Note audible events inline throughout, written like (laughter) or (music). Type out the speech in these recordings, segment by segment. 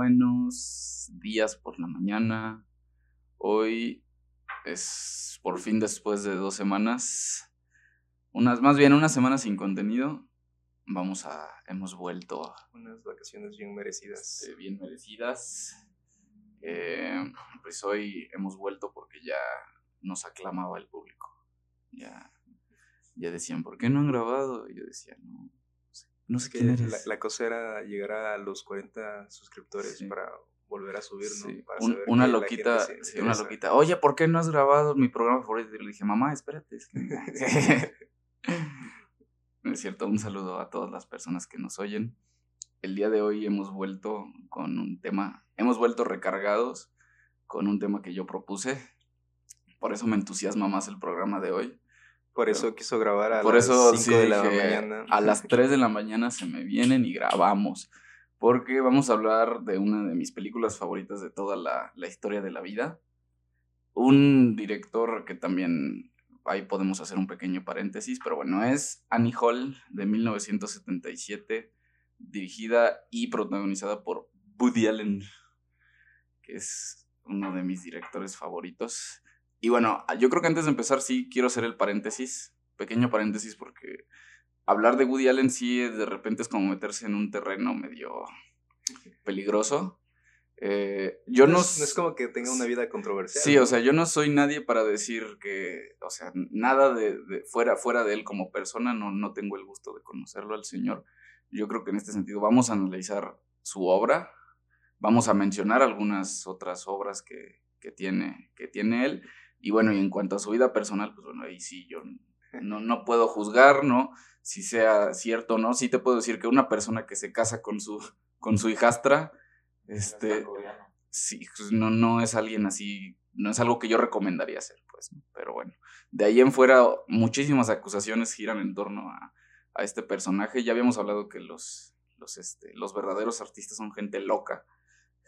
Buenos días por la mañana. Hoy es por fin después de dos semanas. Unas, más bien una semana sin contenido. Vamos a. Hemos vuelto. Unas vacaciones bien merecidas. Este, bien merecidas. Eh, pues hoy hemos vuelto porque ya nos aclamaba el público. Ya, ya decían, ¿por qué no han grabado? Y yo decía, no, no sé Que quién la, eres. la cosa era llegar a los 40 suscriptores Sí. para volver a subir, ¿no? Sí, Para un- saber una la loquita, se sí, una loquita. Oye, ¿por qué no has grabado mi programa favorito? Y le dije, mamá, espérate. Es que... (laughs) (laughs) No es cierto, un saludo a todas las personas que nos oyen. El día de hoy hemos vuelto con un tema, hemos vuelto recargados con un tema que yo propuse. Por eso me entusiasma más el programa de hoy. Por eso quiso grabar a Por las eso 5 sí de la mañana. a las 3 de la mañana se me vienen y grabamos. Porque vamos a hablar de una de mis películas favoritas de toda la, la historia de la vida. Un director que también, ahí podemos hacer un pequeño paréntesis, pero bueno, es Annie Hall de 1977, dirigida y protagonizada por Woody Allen, que es uno de mis directores favoritos. Y bueno, yo creo que antes de empezar sí quiero hacer el paréntesis, pequeño paréntesis, porque hablar de Woody Allen sí de repente es como meterse en un terreno medio peligroso. Eh, yo no, no, es, no es como que tenga una vida controversial. Sí, ¿no? o sea, yo no soy nadie para decir que, o sea, nada de, de fuera, fuera de él como persona, no, no tengo el gusto de conocerlo al señor. Yo creo que en este sentido vamos a analizar su obra, vamos a mencionar algunas otras obras que, que tiene, que tiene él, y bueno, y en cuanto a su vida personal, pues bueno, ahí sí yo no, no puedo juzgar, ¿no? Si sea cierto o no, sí te puedo decir que una persona que se casa con su, con su hijastra, este, sí, pues no, no es alguien así, no es algo que yo recomendaría hacer, pues, ¿no? pero bueno, de ahí en fuera muchísimas acusaciones giran en torno a, a este personaje, ya habíamos hablado que los, los, este, los verdaderos artistas son gente loca,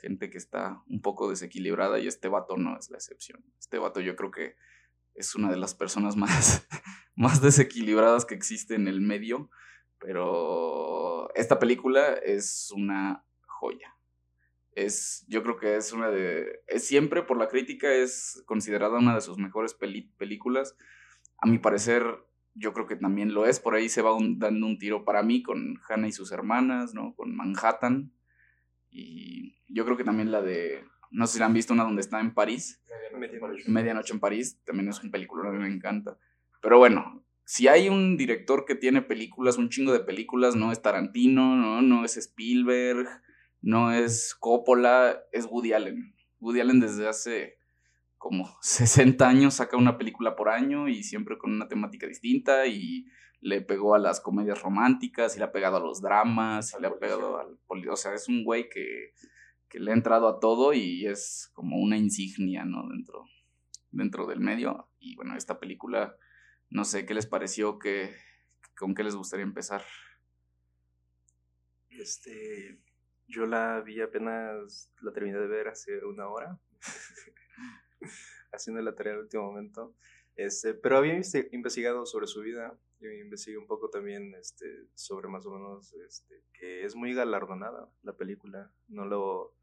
gente que está un poco desequilibrada y este vato no es la excepción, este vato yo creo que es una de las personas más, (laughs) más desequilibradas que existe en el medio, pero esta película es una joya es, yo creo que es una de, es siempre por la crítica es considerada una de sus mejores peli- películas. A mi parecer, yo creo que también lo es. Por ahí se va un- dando un tiro para mí con Hannah y sus hermanas, ¿no? Con Manhattan. Y yo creo que también la de, no sé si la han visto, una donde está en París. Medianoche. Medianoche en París, también es un película, a mí me encanta. Pero bueno, si hay un director que tiene películas, un chingo de películas, no es Tarantino, no, no es Spielberg, no es Coppola, es Woody Allen. Woody Allen desde hace como (laughs) 60 años saca una película por año y siempre con una temática distinta y le pegó a las comedias románticas y le ha pegado a los dramas y le ha pegado al poli- o sea, es un güey que, que le ha entrado a todo y es como una insignia, ¿no? Dentro, dentro del medio. Y bueno, esta película, no sé qué les pareció, que, con qué les gustaría empezar. Este, yo la vi apenas, la terminé de ver hace una hora, (laughs) haciendo la tarea al último momento. Este, pero había investi- investigado sobre su vida, yo investigué un poco también este, sobre más o menos este, que es muy galardonada la película. No lo,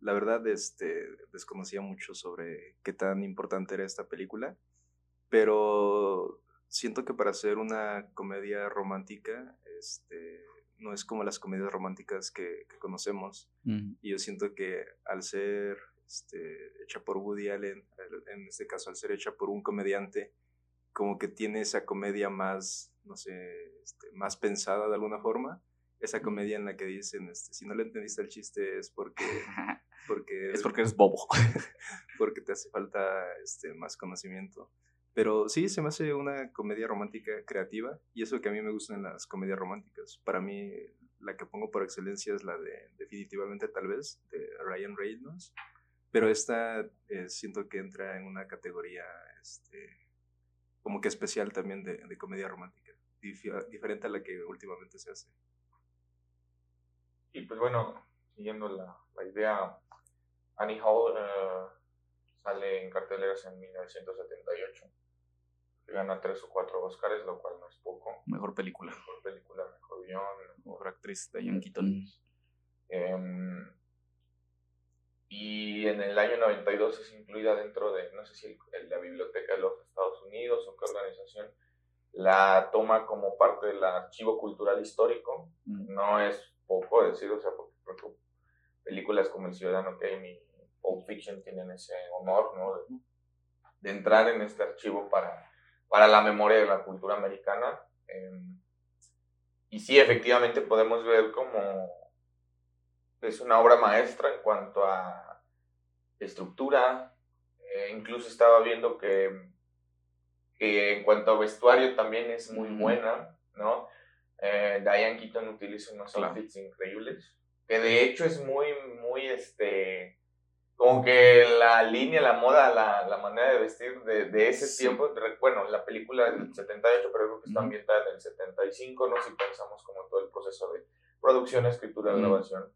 la verdad, este, desconocía mucho sobre qué tan importante era esta película, pero siento que para hacer una comedia romántica, este, no es como las comedias románticas que, que conocemos. Y yo siento que al ser este, hecha por Woody Allen, en este caso al ser hecha por un comediante, como que tiene esa comedia más, no sé, este, más pensada de alguna forma. Esa comedia en la que dicen, este, si no le entendiste el chiste es porque, (laughs) porque, es porque eres bobo. (laughs) (laughs) porque te hace falta este, más conocimiento. Pero sí, se me hace una comedia romántica creativa y eso que a mí me gustan las comedias románticas. Para mí, la que pongo por excelencia es la de definitivamente tal vez, de Ryan Reynolds. Pero esta eh, siento que entra en una categoría este, como que especial también de, de comedia romántica, diferente a la que últimamente se hace. Y pues bueno, siguiendo la, la idea, Annie Hall eh, sale en carteleras en 1978. Gana tres o cuatro Oscars, lo cual no es poco. Mejor película. Mejor película, mejor guion. Mejor actriz, Diane Keaton. Eh, y en el año 92 es incluida dentro de, no sé si la Biblioteca de los Estados Unidos o qué organización, la toma como parte del archivo cultural histórico. Mm. No es poco decir, o sea, porque, películas como El Ciudadano Kane y Pulp Fiction tienen ese honor, ¿no? De, entrar en este archivo para, para la memoria de la cultura americana. Em, y sí, efectivamente podemos ver como es una obra maestra en cuanto a estructura. Eh, incluso estaba viendo que, en cuanto a vestuario también es muy buena, ¿no? Eh, Diane Keaton utiliza unos outfits increíbles, que de hecho es muy, muy, este, como que la línea, la moda, la, la manera de vestir de, de ese tiempo, bueno, la película es del 78, pero creo que está ambientada en el 75, ¿no? Si pensamos como todo el proceso de producción, escritura, grabación.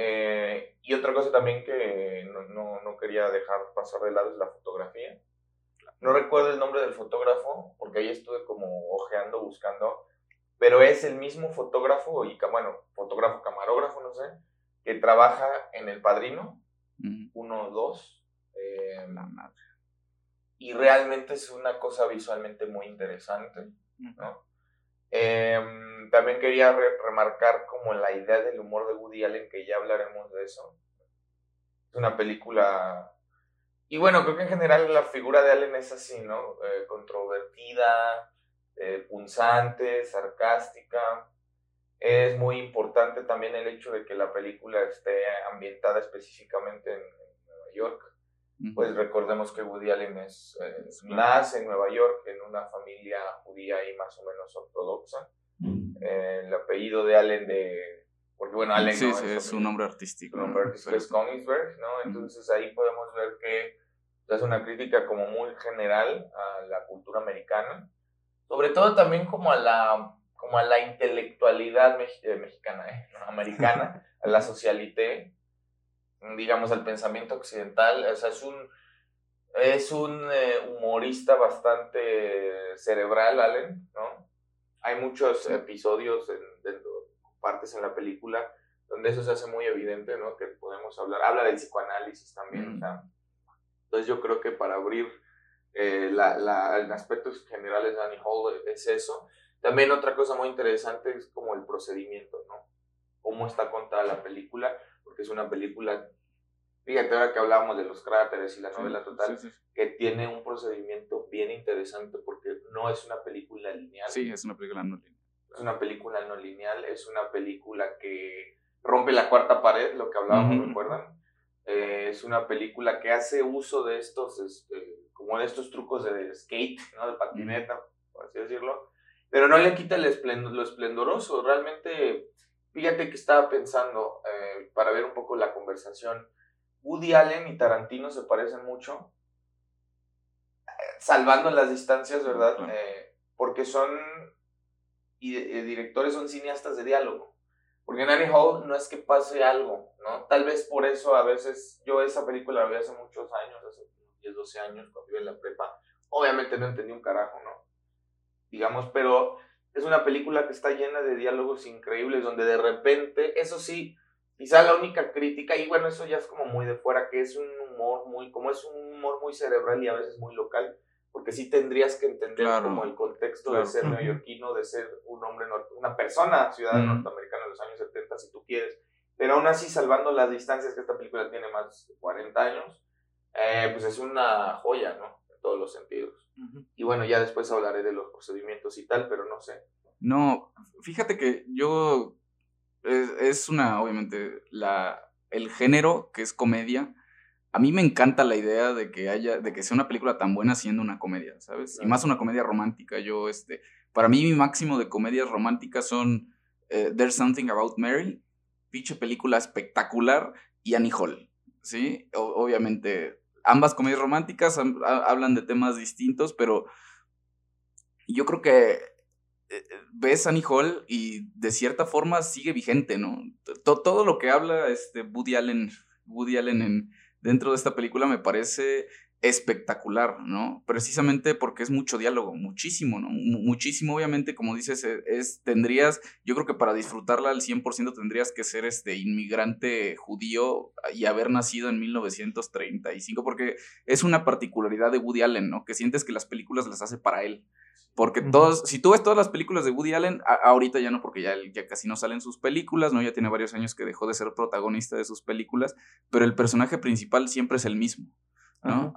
Eh, y otra cosa también que no, no, quería dejar pasar de lado es la fotografía. No recuerdo el nombre del fotógrafo, porque ahí estuve como ojeando, buscando, pero es el mismo fotógrafo, y bueno, fotógrafo, camarógrafo, no sé, que trabaja en El Padrino, uno, dos. Eh, y realmente es una cosa visualmente muy interesante, ¿no? Em, también quería remarcar como la idea del humor de Woody Allen, que ya hablaremos de eso. Es una película... Y bueno, creo que en general la figura de Allen es así, ¿no? Eh, controvertida, eh, punzante, sarcástica. Es muy importante también el hecho de que la película esté ambientada específicamente en Nueva York pues recordemos que Woody Allen es, nace en Nueva York en una familia judía y más o menos ortodoxa. Eh, el apellido de Allen de... Porque bueno, Allen sí, sí, es, un nombre artístico. Su nombre artístico es Königsberg, ¿no? Entonces ahí podemos ver que es una crítica como muy general a la cultura americana, sobre todo también como a la, como a la intelectualidad eh, mexicana, ¿eh? (laughs) americana, a la socialité, digamos, al pensamiento occidental. O sea, es un, es un eh, humorista bastante cerebral, Allen, ¿no? Hay muchos episodios, en, partes en la película, donde eso se hace muy evidente, ¿no? Que podemos hablar, habla del psicoanálisis también, o sea. Entonces yo creo que para abrir eh, la, la, en aspectos generales de Annie Hall es eso. También otra cosa muy interesante es como el procedimiento, ¿no? Cómo está contada la película porque es una película, fíjate ahora que hablábamos de los cráteres y la novela total, que tiene un procedimiento bien interesante porque no es una película lineal. Sí, es una película no lineal. Es una película no lineal, es una película que rompe la cuarta pared, lo que hablábamos, ¿recuerdan? Eh, es una película que hace uso de estos, este, como de estos trucos de skate, ¿no? De patineta, por así decirlo, pero no le quita el lo esplendoroso, realmente Fíjate que estaba pensando, eh, para ver un poco la conversación, Woody Allen y Tarantino se parecen mucho, eh, salvando las distancias, ¿verdad? Eh, porque son, y, directores son cineastas de diálogo. Porque en Annie Hall no es que pase algo, ¿no? Tal vez por eso a veces, yo esa película la vi hace muchos años, hace 10, 12 años, cuando iba en la prepa. Obviamente no entendí un carajo, ¿no? Digamos, pero es una película que está llena de diálogos increíbles, donde de repente, eso sí, quizá la única crítica, y bueno, eso ya es como muy de fuera, que es un humor muy, como es un humor muy cerebral y a veces muy local, porque sí tendrías que entender como el contexto de ser neoyorquino, de ser un hombre, una persona ciudadana norteamericana en los años 70, si tú quieres, pero aún así, salvando las distancias que esta película tiene más de 40 años, eh, pues es una joya, ¿no? Todos los sentidos. Y bueno, ya después hablaré de los procedimientos y tal, pero no sé. No, fíjate que yo es, una, obviamente, la, el género que es comedia. A mí me encanta la idea de que haya, de que sea una película tan buena siendo una comedia, ¿sabes? Y más una comedia romántica. Yo, este, para mí mi máximo de comedias románticas son eh, There's Something About Mary, pinche película espectacular, y Annie Hall, ¿sí? obviamente, ambas comedias románticas hablan de temas distintos, pero yo creo que eh, eh, ves Annie Hall y de cierta forma sigue vigente, ¿no? Todo, lo que habla este Woody Allen, Woody Allen en, dentro de esta película me parece espectacular, ¿no? Precisamente porque es mucho diálogo, muchísimo, ¿no? muchísimo, obviamente, como dices, e, es, tendrías, yo creo que para disfrutarla al 100% tendrías que ser este inmigrante judío y haber nacido en 1935, porque es una particularidad de Woody Allen, ¿no? Que sientes que las películas las hace para él. Porque todos, si tú ves todas las películas de Woody Allen, ahorita ya no, porque ya, ya casi no salen sus películas, ¿no? Ya tiene varios años que dejó de ser protagonista de sus películas, pero el personaje principal siempre es el mismo. ¿No?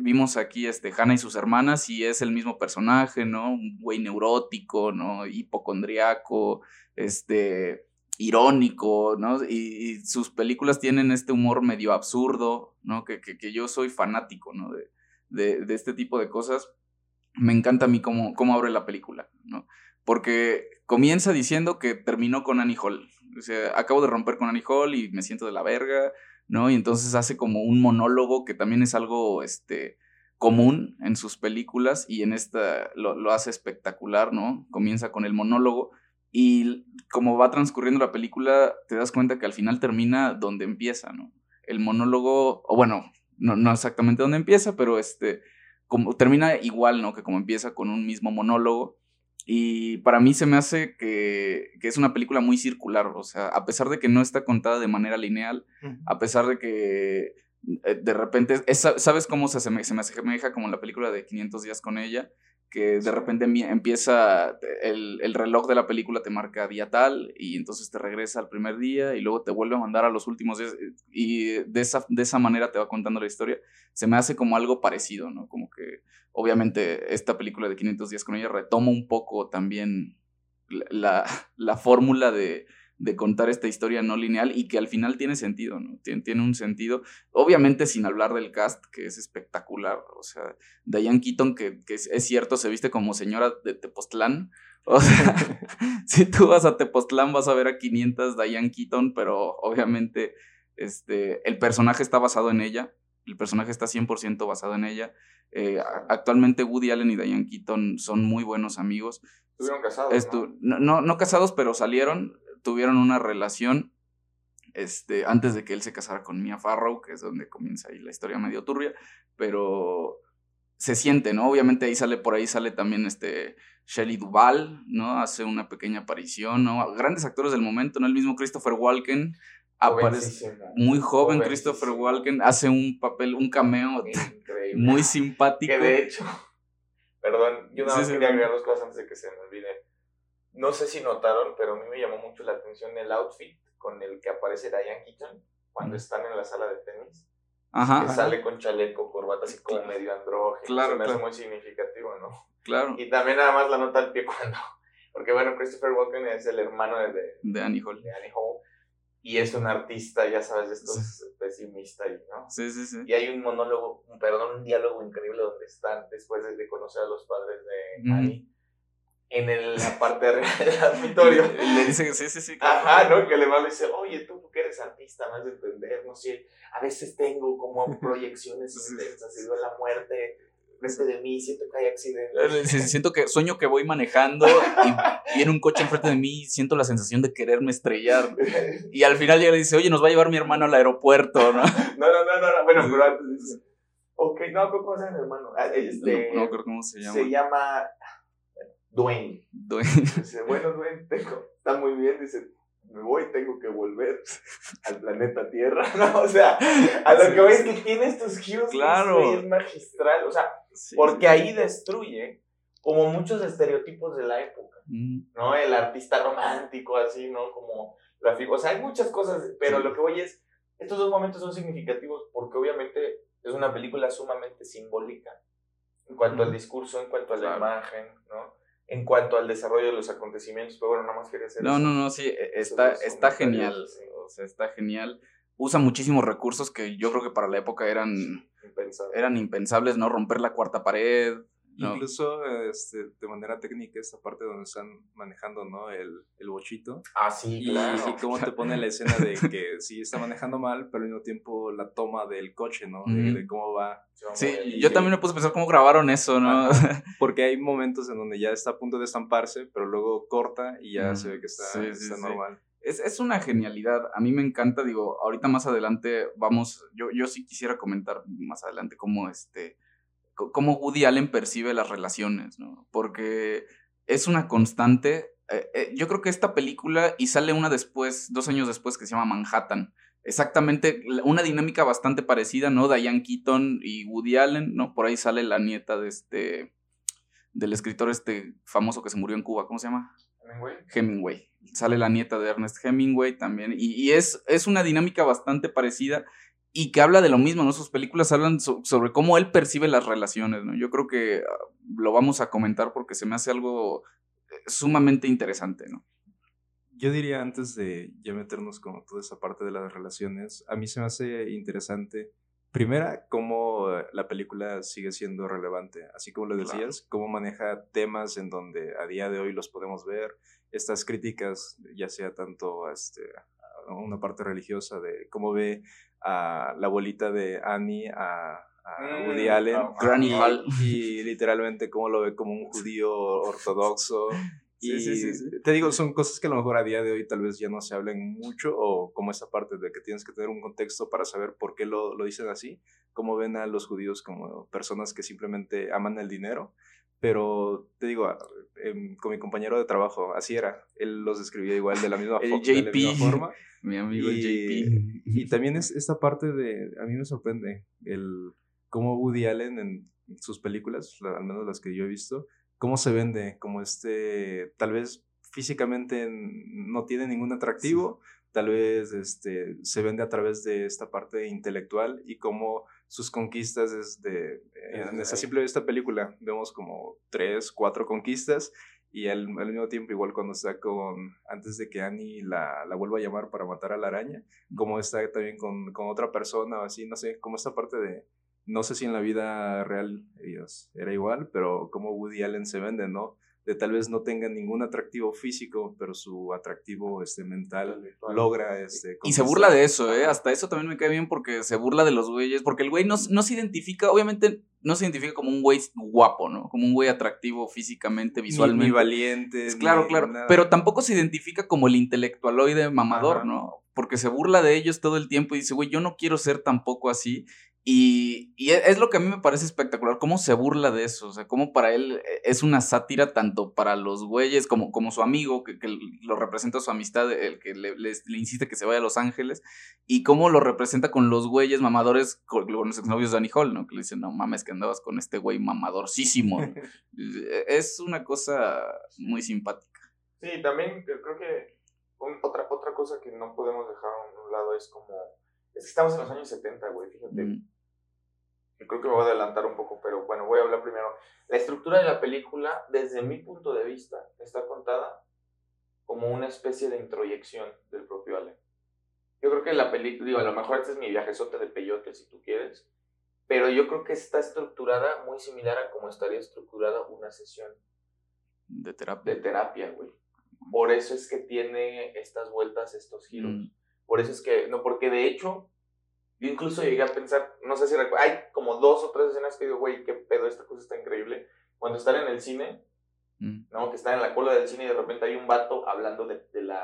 vimos aquí este, Hannah y sus hermanas y es el mismo personaje, ¿no? Un güey neurótico, ¿no? Hipocondriaco, este, irónico, ¿no? Y, sus películas tienen este humor medio absurdo, ¿no? Que, que, yo soy fanático, ¿no? De, de, de, este tipo de cosas. Me encanta a mí cómo, cómo abre la película, ¿no? Porque comienza diciendo que terminó con Annie Hall. O sea, acabo de romper con Annie Hall y me siento de la verga, ¿no? Y entonces hace como un monólogo que también es algo, este, común en sus películas y en esta lo, hace espectacular, ¿no? Comienza con el monólogo y como va transcurriendo la película te das cuenta que al final termina donde empieza, ¿no? El monólogo, bueno, no, no exactamente donde empieza, pero este, como termina igual, ¿no? Que como empieza con un mismo monólogo y para mí se me hace que, es una película muy circular, o sea, a pesar de que no está contada de manera lineal, a pesar de que eh, de repente, ¿sabes cómo se, se me asemeja como la película de 500 días con ella? Que de repente empieza el, el, reloj de la película te marca día tal y entonces te regresa al primer día y luego te vuelve a mandar a los últimos días y de esa, de esa manera te va contando la historia. Se me hace como algo parecido, ¿no? Como que obviamente esta película de 500 días con ella retoma un poco también la, la fórmula de, de contar esta historia no lineal y que al final tiene sentido, ¿no? Tiene, tiene, un sentido, obviamente sin hablar del cast, que es espectacular, o sea, Diane Keaton, que, que es, cierto, se viste como señora de Tepoztlán, o sea, (laughs) (laughs) si tú vas a Tepoztlán vas a ver a 500 Diane Keaton, pero obviamente este, el personaje está basado en ella, el personaje está 100% basado en ella. Eh, actualmente Woody Allen y Diane Keaton son muy buenos amigos. Estuvieron casados. ¿no? No, no, casados, pero salieron tuvieron una relación este, antes de que él se casara con Mia Farrow, que es donde comienza ahí la historia medio turbia, pero se siente, ¿no? Obviamente ahí sale, por ahí sale también este Shelley Duvall, ¿no? Hace una pequeña aparición, ¿no? Grandes actores del momento, ¿no? El mismo Christopher Walken, aparece muy joven Christopher Walken, hace un papel, un cameo muy simpático. Que de hecho, (laughs) perdón, yo nada más quería agregar dos cosas antes de que se me olvide no sé si notaron, pero a mí me llamó mucho la atención el outfit con el que aparece Diane Keaton cuando están en la sala de tenis. Ajá, que sale con chaleco, corbata, así como medio andrógeno. Claro, me hace muy significativo, ¿no? Claro. Y también nada más la nota al pie cuando... (laughs) Porque bueno, Christopher Walken es el hermano de, de, Annie Hall. De Annie Hall. Y es un artista, ya sabes, esto es pesimista, ¿no? Sí, sí, sí. Y hay un monólogo, perdón, un diálogo increíble donde están después de, conocer a los padres de Annie en el, la parte del auditorio. (laughs) Le dice, sí, sí, sí. Ajá, ¿no? Que le va dice, oye, tú que eres artista, más de entender, no sé, a veces tengo como (laughs) proyecciones intensas, y veo la muerte frente de mí, siento que hay accidentes. Siento que sueño que voy manejando y viene un coche enfrente de mí y siento la sensación de quererme estrellar. (laughs) Y al final llega y dice, oye, nos va a llevar mi hermano al aeropuerto, ¿no? No, no, no, no, bueno, pero antes dice, ok, no, ¿cómo se llama mi hermano? Ah, este, no, no, creo cómo se llama. Se llama Dwayne. Dice, bueno, Dwayne, tengo, está muy bien, dice, me voy, tengo que volver (laughs) al planeta Tierra, (laughs) ¿no? O sea, a lo que voy es que tiene estos cues claro. es magistral, o sea, porque ahí destruye como muchos estereotipos de la época, ¿no? El artista romántico, así, ¿no? Como la figura, o sea, hay muchas cosas, pero lo que voy es, estos dos momentos son significativos porque obviamente es una película sumamente simbólica en cuanto al discurso, en cuanto a la imagen, ¿no? En cuanto al desarrollo de los acontecimientos, pero bueno, nada más quería hacer No, no, no, sí, e, está, está genial, o sea, está genial. Usa muchísimos recursos que yo creo que para la época eran eran impensables ¿no? Romper la cuarta pared, Incluso este, de manera técnica, esta parte donde están manejando ¿no? el, el bochito. Ah, sí, y, claro. y cómo te pone la escena de que sí está manejando mal, pero al mismo tiempo la toma del coche, ¿no? De, de cómo va. Sí, yo también me puse a pensar cómo grabaron eso, ¿no? (laughs) Porque hay momentos en donde ya está a punto de estamparse, pero luego corta y ya se ve que está, Sí, está sí. normal. Es, es una genialidad. A mí me encanta, digo, ahorita más adelante vamos, yo, yo sí quisiera comentar más adelante cómo este, cómo Woody Allen percibe las relaciones, ¿no? Porque es una constante. eh, eh, yo creo que esta película, y sale una después, dos años después, que se llama Manhattan. Exactamente, una dinámica bastante parecida, ¿no? Diane Keaton y Woody Allen, ¿no? Por ahí sale la nieta de este, del escritor este famoso que se murió en Cuba, ¿cómo se llama? Hemingway. Hemingway. Sale la nieta de Ernest Hemingway también. Y, y es, es una dinámica bastante parecida y que habla de lo mismo, ¿no? Sus películas hablan so- sobre cómo él percibe las relaciones, ¿no? Yo creo que ah, lo vamos a comentar porque se me hace algo eh, sumamente interesante, ¿no? Yo diría antes de ya meternos con toda esa parte de las relaciones, a mí se me hace interesante, primera, cómo eh, la película sigue siendo relevante, así como lo Claro. decías, cómo maneja temas en donde a día de hoy los podemos ver, estas críticas, ya sea tanto este, a una parte religiosa de cómo ve a la abuelita de Annie, a, a Mm, Woody Allen, ah, Granny y- Hall. y literalmente cómo lo ve como un judío ortodoxo. (laughs) Sí, y sí, sí, sí. te digo, son cosas que a lo mejor a día de hoy tal vez ya no se hablen mucho, o como esa parte de que tienes que tener un contexto para saber por qué lo, lo dicen así, cómo ven a los judíos como personas que simplemente aman el dinero. Pero te digo, em, con mi compañero de trabajo, así era. Él los describía igual de la misma, (laughs) El fo- de la JP. misma forma. (laughs) Mi amigo Y, JP. y también es esta parte de, a mí me sorprende el cómo Woody Allen en sus películas, la- al menos las que yo he visto, cómo se vende como este, tal vez físicamente no tiene ningún atractivo, tal vez este, se vende a través de esta parte intelectual y cómo sus conquistas es de, en esta simple esta película vemos como tres, cuatro conquistas y al, al mismo tiempo, igual cuando está con, antes de que Annie la, la vuelva a llamar para matar a la araña, como está también con, con otra persona o así, no sé, como esta parte de, no sé si en la vida real ellos era igual, pero como Woody Allen se vende, ¿no? De tal vez no tenga ningún atractivo físico, pero su atractivo este, mental logra este, Y se burla de eso, ¿eh? Hasta eso también me cae bien porque se burla de los güeyes. Porque el güey no, no se identifica, obviamente, no se identifica como un güey guapo, ¿no? Como un güey atractivo físicamente, Ni- visualmente. Ni, valiente. Es claro, ni claro. nada. Pero tampoco se identifica como el intelectualoide mamador, Ajá. ¿no? Porque se burla de ellos todo el tiempo y dice, güey, yo no quiero ser tampoco así. Y, y e- es lo que a mí me parece espectacular, cómo se burla de eso, o sea, cómo para él es una sátira tanto para los güeyes como, como su amigo, que, que lo representa su amistad, el que le, le- le insiste que se vaya a Los Ángeles, y cómo lo representa con los güeyes mamadores, con, con los exnovios de Annie Hall, ¿no? Que le dicen, no mames, que andabas con este güey mamadorcísimo. ¿no? (laughs) es una cosa muy simpática. Sí, también creo creo que un- otra, otra cosa que no podemos dejar a un lado es como... Es que estamos en los años 70, güey, fíjate. Mm. Creo que me voy a adelantar un poco, pero bueno, voy a hablar primero. La estructura de la película, desde mi punto de vista, está contada como una especie de introyección del propio Allen. Yo creo que la película, digo, a lo mejor este es mi viajezote de peyote, si tú quieres, pero yo creo que está estructurada muy similar a como estaría estructurada una sesión De terapia. de terapia, güey. Por eso es que tiene estas vueltas, estos giros. Mm. Por eso es que, no, porque de hecho, yo incluso llegué a pensar, no sé si recu- hay como dos o tres escenas que digo, güey, qué pedo, esta cosa está increíble. Cuando están en el cine, Mm. ¿no? Que están en la cola del cine y de repente hay un vato hablando de, de la,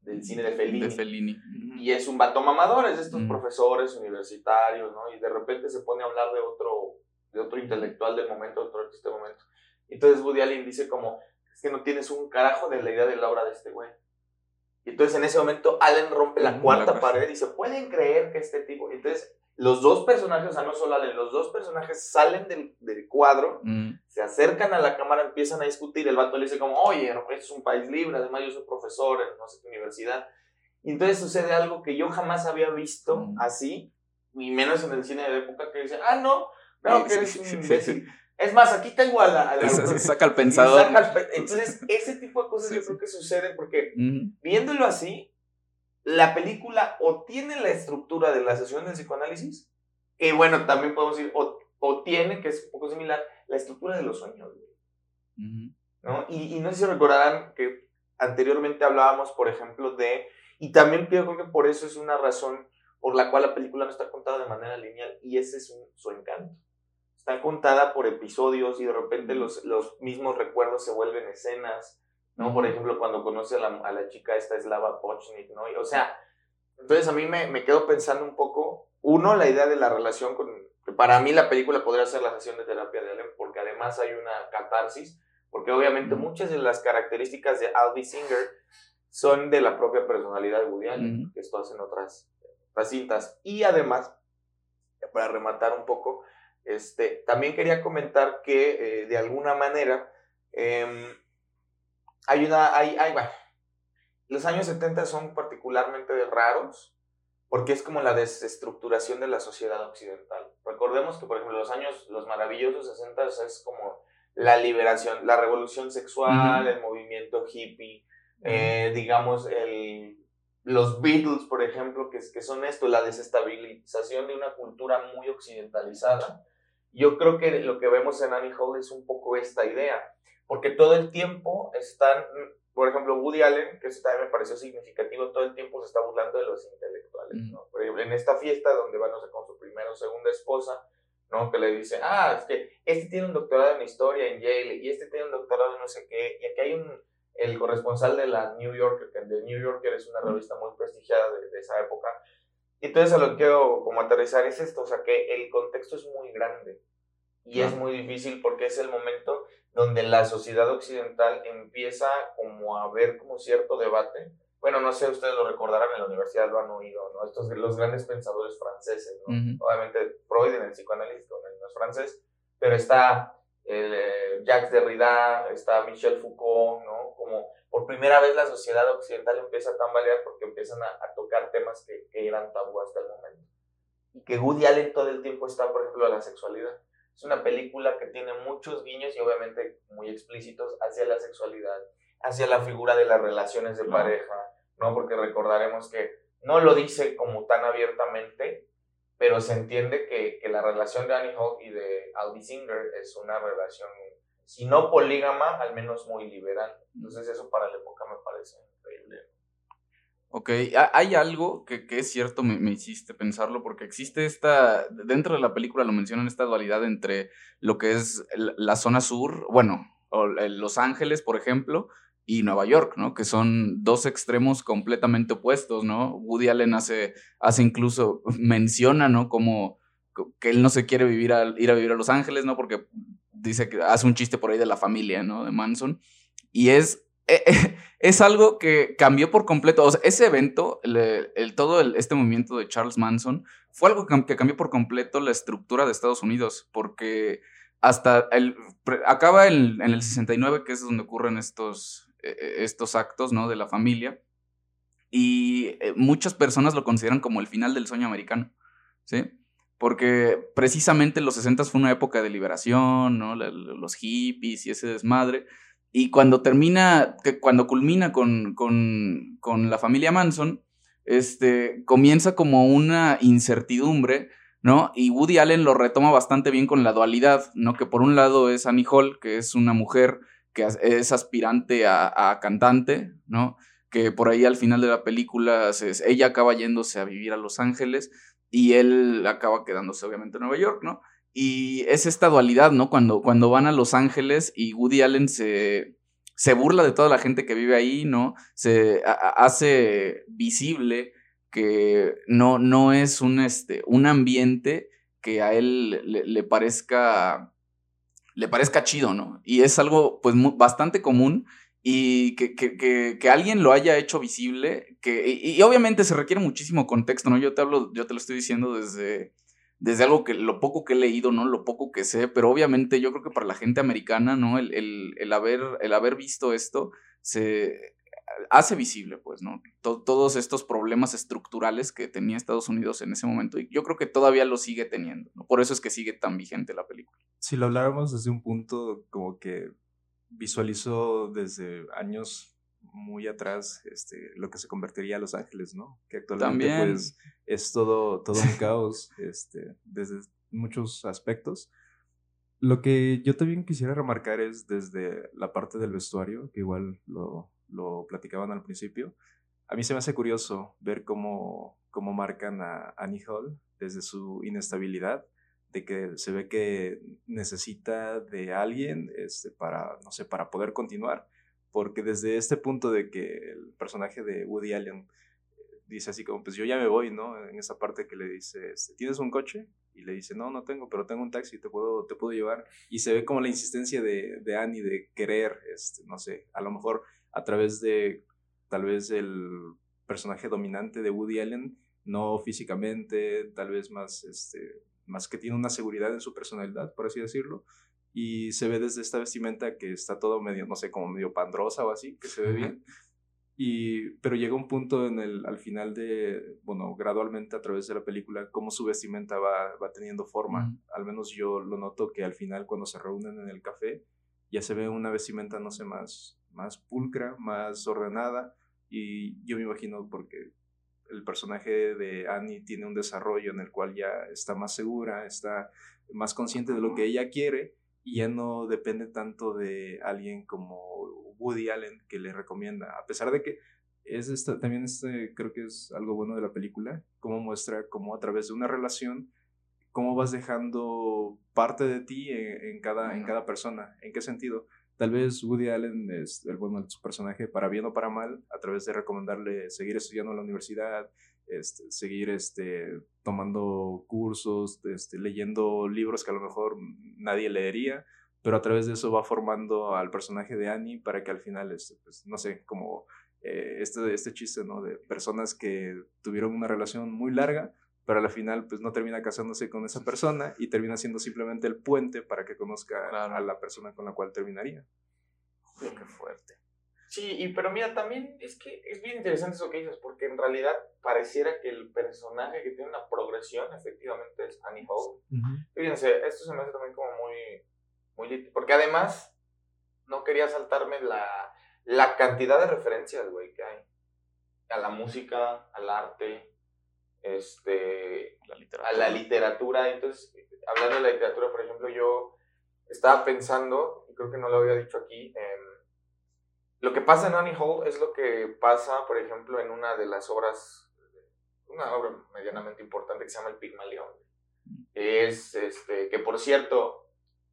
del cine de Fellini. De Fellini. Y es un vato mamador, es de estos Mm. profesores universitarios, ¿no? Y de repente se pone a hablar de otro, de otro intelectual del momento, otro artista del momento. Entonces Woody Allen dice como, es que no tienes un carajo de la idea de la obra de este güey. Y entonces en ese momento Allen rompe la cuarta la- pared y se pueden creer que este tipo... Entonces los dos personajes, o sea, no solo Allen, los dos personajes salen del, del cuadro, Mm. se acercan a la cámara, empiezan a discutir, el vato le dice como, oye, esto es un país libre, además yo soy profesor en no sé qué universidad. Y entonces sucede algo que yo jamás había visto Mm. así, y menos en el cine de época, que dice, ah, no, no, que eres un imbécil. Es más, aquí tengo a la... a saca el pensador. saca el pe- Entonces, ese tipo de cosas Sí, yo creo que suceden porque viéndolo así, la película o tiene la estructura de la sesión del psicoanálisis, que bueno, también podemos decir, o, o tiene, que es un poco similar, la estructura de los sueños. ¿no? Y, y no sé si recordarán que anteriormente hablábamos, por ejemplo, de, y también creo que por eso es una razón por la cual la película no está contada de manera lineal, y ese es su encanto. Está contada por episodios y de repente los, los mismos recuerdos se vuelven escenas, ¿no? Por ejemplo, cuando conoce a la, a la chica esta Slava Pochnik, ¿no? o sea, entonces a mí me, me quedo pensando un poco, uno, la idea de la relación con, para mí la película podría ser la sesión de terapia de Allen, porque además hay una catarsis, porque obviamente muchas de las características de Aldi Singer son de la propia personalidad de Woody Allen, que esto hacen otras, otras cintas. Y además, para rematar un poco, este, también quería comentar que eh, de alguna manera em, hay una, hay, hay, bueno, los años 70 son particularmente raros porque es como la desestructuración de la sociedad occidental. Recordemos que, por ejemplo, los años, los maravillosos 60 es como la liberación, la revolución sexual, el movimiento hippie, eh, digamos, el, los Beatles, por ejemplo, que, que son esto, la desestabilización de una cultura muy occidentalizada. Yo creo que lo que vemos en Annie Hall es un poco esta idea, porque todo el tiempo están por ejemplo, Woody Allen, que eso también me pareció significativo, todo el tiempo se está burlando de los intelectuales, ¿no? Por ejemplo, en esta fiesta donde va, no sé, con su primera o segunda esposa, ¿no? Que le dice, ah, es que este tiene un doctorado en historia en Yale y este tiene un doctorado en no sé qué, y aquí hay un, el corresponsal de la New Yorker, que de New Yorker es una revista muy prestigiada de, esa época. Y entonces a lo que quiero como aterrizar es esto, o sea, que el contexto es grande y es muy difícil porque es el momento donde la sociedad occidental empieza como a ver como cierto debate. Bueno, no sé, ustedes lo recordarán, en la universidad lo han oído, ¿no? Estos los grandes pensadores franceses, ¿no? Obviamente Freud en el psicoanálisis no es francés, pero está eh, Jacques Derrida, está Michel Foucault, ¿no? Como por primera vez la sociedad occidental empieza a tambalear porque empiezan a, tocar temas que, que, eran tabú hasta el momento. Y que Woody Allen todo el tiempo está, por ejemplo, a la sexualidad. Es una película que tiene muchos guiños y obviamente muy explícitos hacia la sexualidad, hacia la figura de las relaciones de pareja, ¿no? Porque recordaremos que no lo dice como tan abiertamente, pero se entiende que, que la relación de Annie Hall y de Aldi Singer es una relación, si no polígama, al menos muy liberal. Entonces eso para la época me parece. Ok, hay algo que, es cierto, me, hiciste pensarlo, porque existe esta, dentro de la película lo mencionan, esta dualidad entre lo que es la zona sur, bueno, Los Ángeles, por ejemplo, y Nueva York, ¿no? Que son dos extremos completamente opuestos, ¿no? Woody Allen hace, hace incluso, (laughs) menciona, ¿no? Como que él no se quiere vivir a, ir a vivir a Los Ángeles, ¿no? Porque dice que hace un chiste por ahí de la familia, ¿no? De Manson. Y es es algo que cambió por completo. Ese evento, el, todo este movimiento de Charles Manson, fue algo que, cambió por completo la estructura de Estados Unidos, porque hasta acaba en el 69, que es donde ocurren estos, e, e, estos actos, ¿no? De la familia. Y eh, muchas personas lo consideran como el final del sueño americano, ¿sí? Porque precisamente los 60 fue una época de liberación, ¿no? Los hippies y ese desmadre. Y cuando termina, que cuando culmina con, con, con, la familia Manson, este, comienza como una incertidumbre, ¿no? Y Woody Allen lo retoma bastante bien con la dualidad, ¿no? Que por un lado es Annie Hall, que es una mujer que es aspirante a, cantante, ¿no? Que por ahí al final de la película ella acaba yéndose a vivir a Los Ángeles y él acaba quedándose obviamente en Nueva York, ¿no? Y es esta dualidad, ¿no? Cuando, cuando van a Los Ángeles y Woody Allen se, se burla de toda la gente que vive ahí, ¿no? Se hace visible que no, no es un, este, un ambiente que a él le, parezca le parezca chido, ¿no? Y es algo pues bastante común y que, que, que, alguien lo haya hecho visible, que, y, obviamente se requiere muchísimo contexto, ¿no? Yo te hablo, yo te lo estoy diciendo desde, desde algo que lo poco que he leído, ¿no? Lo poco que sé, pero obviamente yo creo que para la gente americana, ¿no? El, el, el haber, el haber visto esto se hace visible, pues, ¿no? todos estos problemas estructurales que tenía Estados Unidos en ese momento y yo creo que todavía lo sigue teniendo. Por eso es que sigue tan vigente la película. Si lo habláramos desde un punto como que visualizó desde años muy atrás este, lo que se convertiría a Los Ángeles, ¿no? Que actualmente pues es todo, todo un (laughs) caos, este, desde muchos aspectos. Lo que yo también quisiera remarcar es desde la parte del vestuario, que igual lo, lo platicaban al principio. A mí se me hace curioso ver cómo, cómo marcan a Annie Hall desde su inestabilidad, de que se ve que necesita de alguien este, para, no sé, para poder continuar, porque desde este punto de que el personaje de Woody Allen dice así como, pues yo ya me voy, ¿no? En esa parte que le dice, este, ¿tienes un coche? Y le dice, no, no tengo, pero tengo un taxi, te puedo, te puedo llevar. Y se ve como la insistencia de, de Annie de querer, este, no sé, a lo mejor a través de tal vez el personaje dominante de Woody Allen, no físicamente, tal vez más, este, más que tiene una seguridad en su personalidad, por así decirlo. Y se ve desde esta vestimenta que está todo medio, no sé, como medio pandrosa o así, que se ve bien. Y, pero llega un punto en el, al final de, bueno, gradualmente a través de la película, cómo su vestimenta va, va teniendo forma. Al menos yo lo noto que al final cuando se reúnen en el café, ya se ve una vestimenta, no sé, más, más pulcra, más ordenada. Y yo me imagino porque el personaje de Annie tiene un desarrollo en el cual ya está más segura, está más consciente de lo que ella quiere y ya no depende tanto de alguien como Woody Allen que le recomienda, a pesar de que es esta, también este, creo que es algo bueno de la película, cómo muestra cómo a través de una relación, cómo vas dejando parte de ti en, cada, en cada persona. ¿En qué sentido? Tal vez Woody Allen es el bueno su personaje para bien o para mal, a través de recomendarle seguir estudiando en la universidad, este, seguir este, tomando cursos, este, leyendo libros que a lo mejor nadie leería, pero a través de eso va formando al personaje de Annie para que al final, este, pues, no sé, como eh, este, este chiste, ¿no? De personas que tuvieron una relación muy larga, pero al final pues no termina casándose con esa persona y termina siendo simplemente el puente para que conozca a la persona con la cual terminaría. qué fuerte. Sí, y, pero mira, también es que es bien interesante eso que dices, porque en realidad pareciera que el personaje que tiene una progresión efectivamente es Annie Hall. Fíjense, esto se me hace también como muy, porque además, no quería saltarme la, la cantidad de referencias, güey, que hay. A la música, al arte, este, a la literatura. Entonces, hablando de la literatura, por ejemplo, yo estaba pensando, y creo que no lo había dicho aquí, lo que pasa en Annie Hall es lo que pasa, por ejemplo, en una de las obras, una obra medianamente importante que se llama El Pigmalión. Es, este, que por cierto,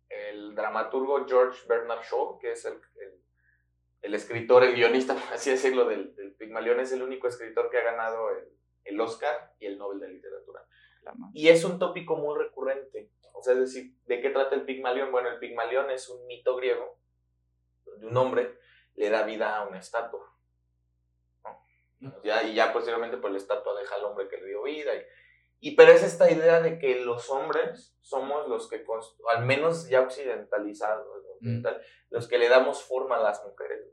el dramaturgo George Bernard Shaw, que es el, el, escritor, el guionista, (laughs) por así decirlo, del, del, Pigmalión, es el único escritor que ha ganado el, el Oscar y el Nobel de Literatura. Y es un tópico muy recurrente. O sea, es decir, ¿de qué trata el Pigmalión? Bueno, el Pigmalión es un mito griego donde un hombre le da vida a una estatua. Ya, y ya posteriormente pues la estatua deja al hombre que le dio vida. Y, y pero es esta idea de que los hombres somos los que, al menos ya occidentalizados, mm. los que le damos forma a las mujeres.